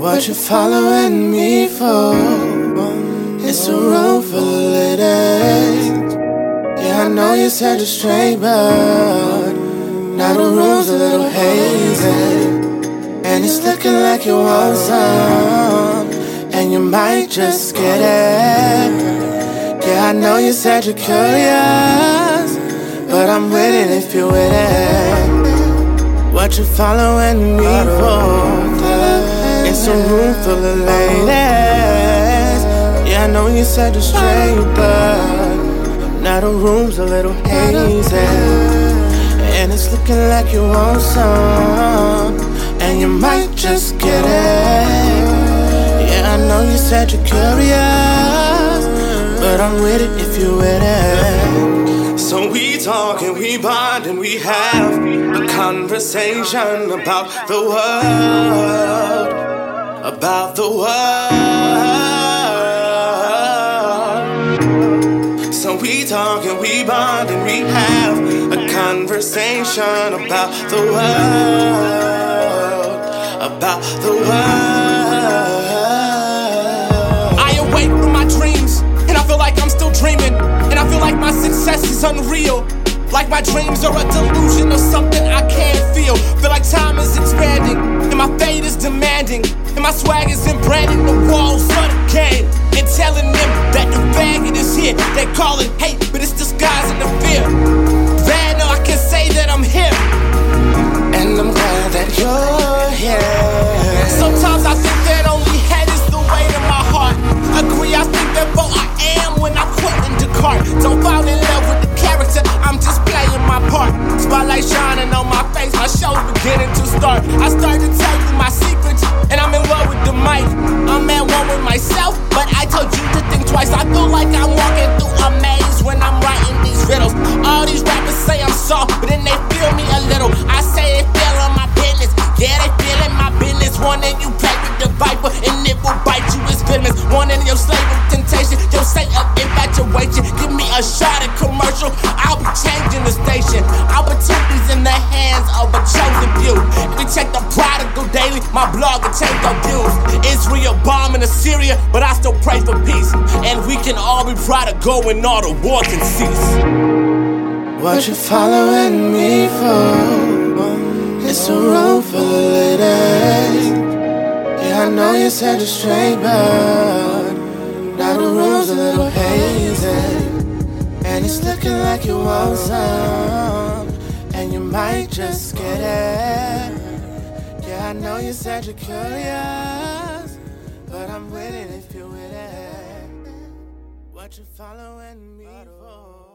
What you following me for? It's a room full of ladies. Yeah, I know you said you're straight, but now the room's a little hazy. And it's looking like you want some, and you might just get it. Yeah, I know you said you're curious, but I'm with it if you're with it. What you following me for? It's a room full of ladies. Yeah, I know you said you're straight, but now the room's a little hazy. And it's looking like you want some, and you might just get it. Yeah, I know you said you're curious, but I'm with it if you're with it. So we talk and we bond and we have a conversation about the world, about the world. So we talk and we bond and we have a conversation about the world, about the world. I awake from my dreams, and I feel like I'm still dreaming. And I feel like my success is unreal. Like my dreams are a delusion or something I can't feel. Feel like time is expanding, and my fate is demanding. And my swag is branding the walls of the game. And telling them that the faggot is here. They call it hate, but it's disguising the fear. Bad, no, I can say that I'm here. And I'm glad that you're here. Sometimes I think that only head is the way to my heart. Agree, I think that both I am when I quit in Descartes. Don't fall in love with the character, I'm just playing my part. Spotlight shining on my face, my show's beginning to start. I start with myself, but I told you to think twice. I feel like I'm walking through a maze when I'm writing these riddles. All these rappers say I'm soft, but then they feel me a little. I say they feeling my business, yeah, they feeling my business. One in you play with the viper, and it will bite you as venomous. One in your slave with temptation, your say of infatuation. Give me a shot at commercial, I'll be changing the station. Opportunities in the hands of a chosen few. Check the prodigal daily, my blog will change your views. Israel bombing Assyria, but I still pray for peace. And we can all be prodigal when all the war can cease. What you following me for? It's a room full of ladies. Yeah, I know you said you're straight, but now the room's a little hazy. And it's looking like you want some, and you might just get it. I know you said you're curious, but I'm with it if you're with it. What you following me for?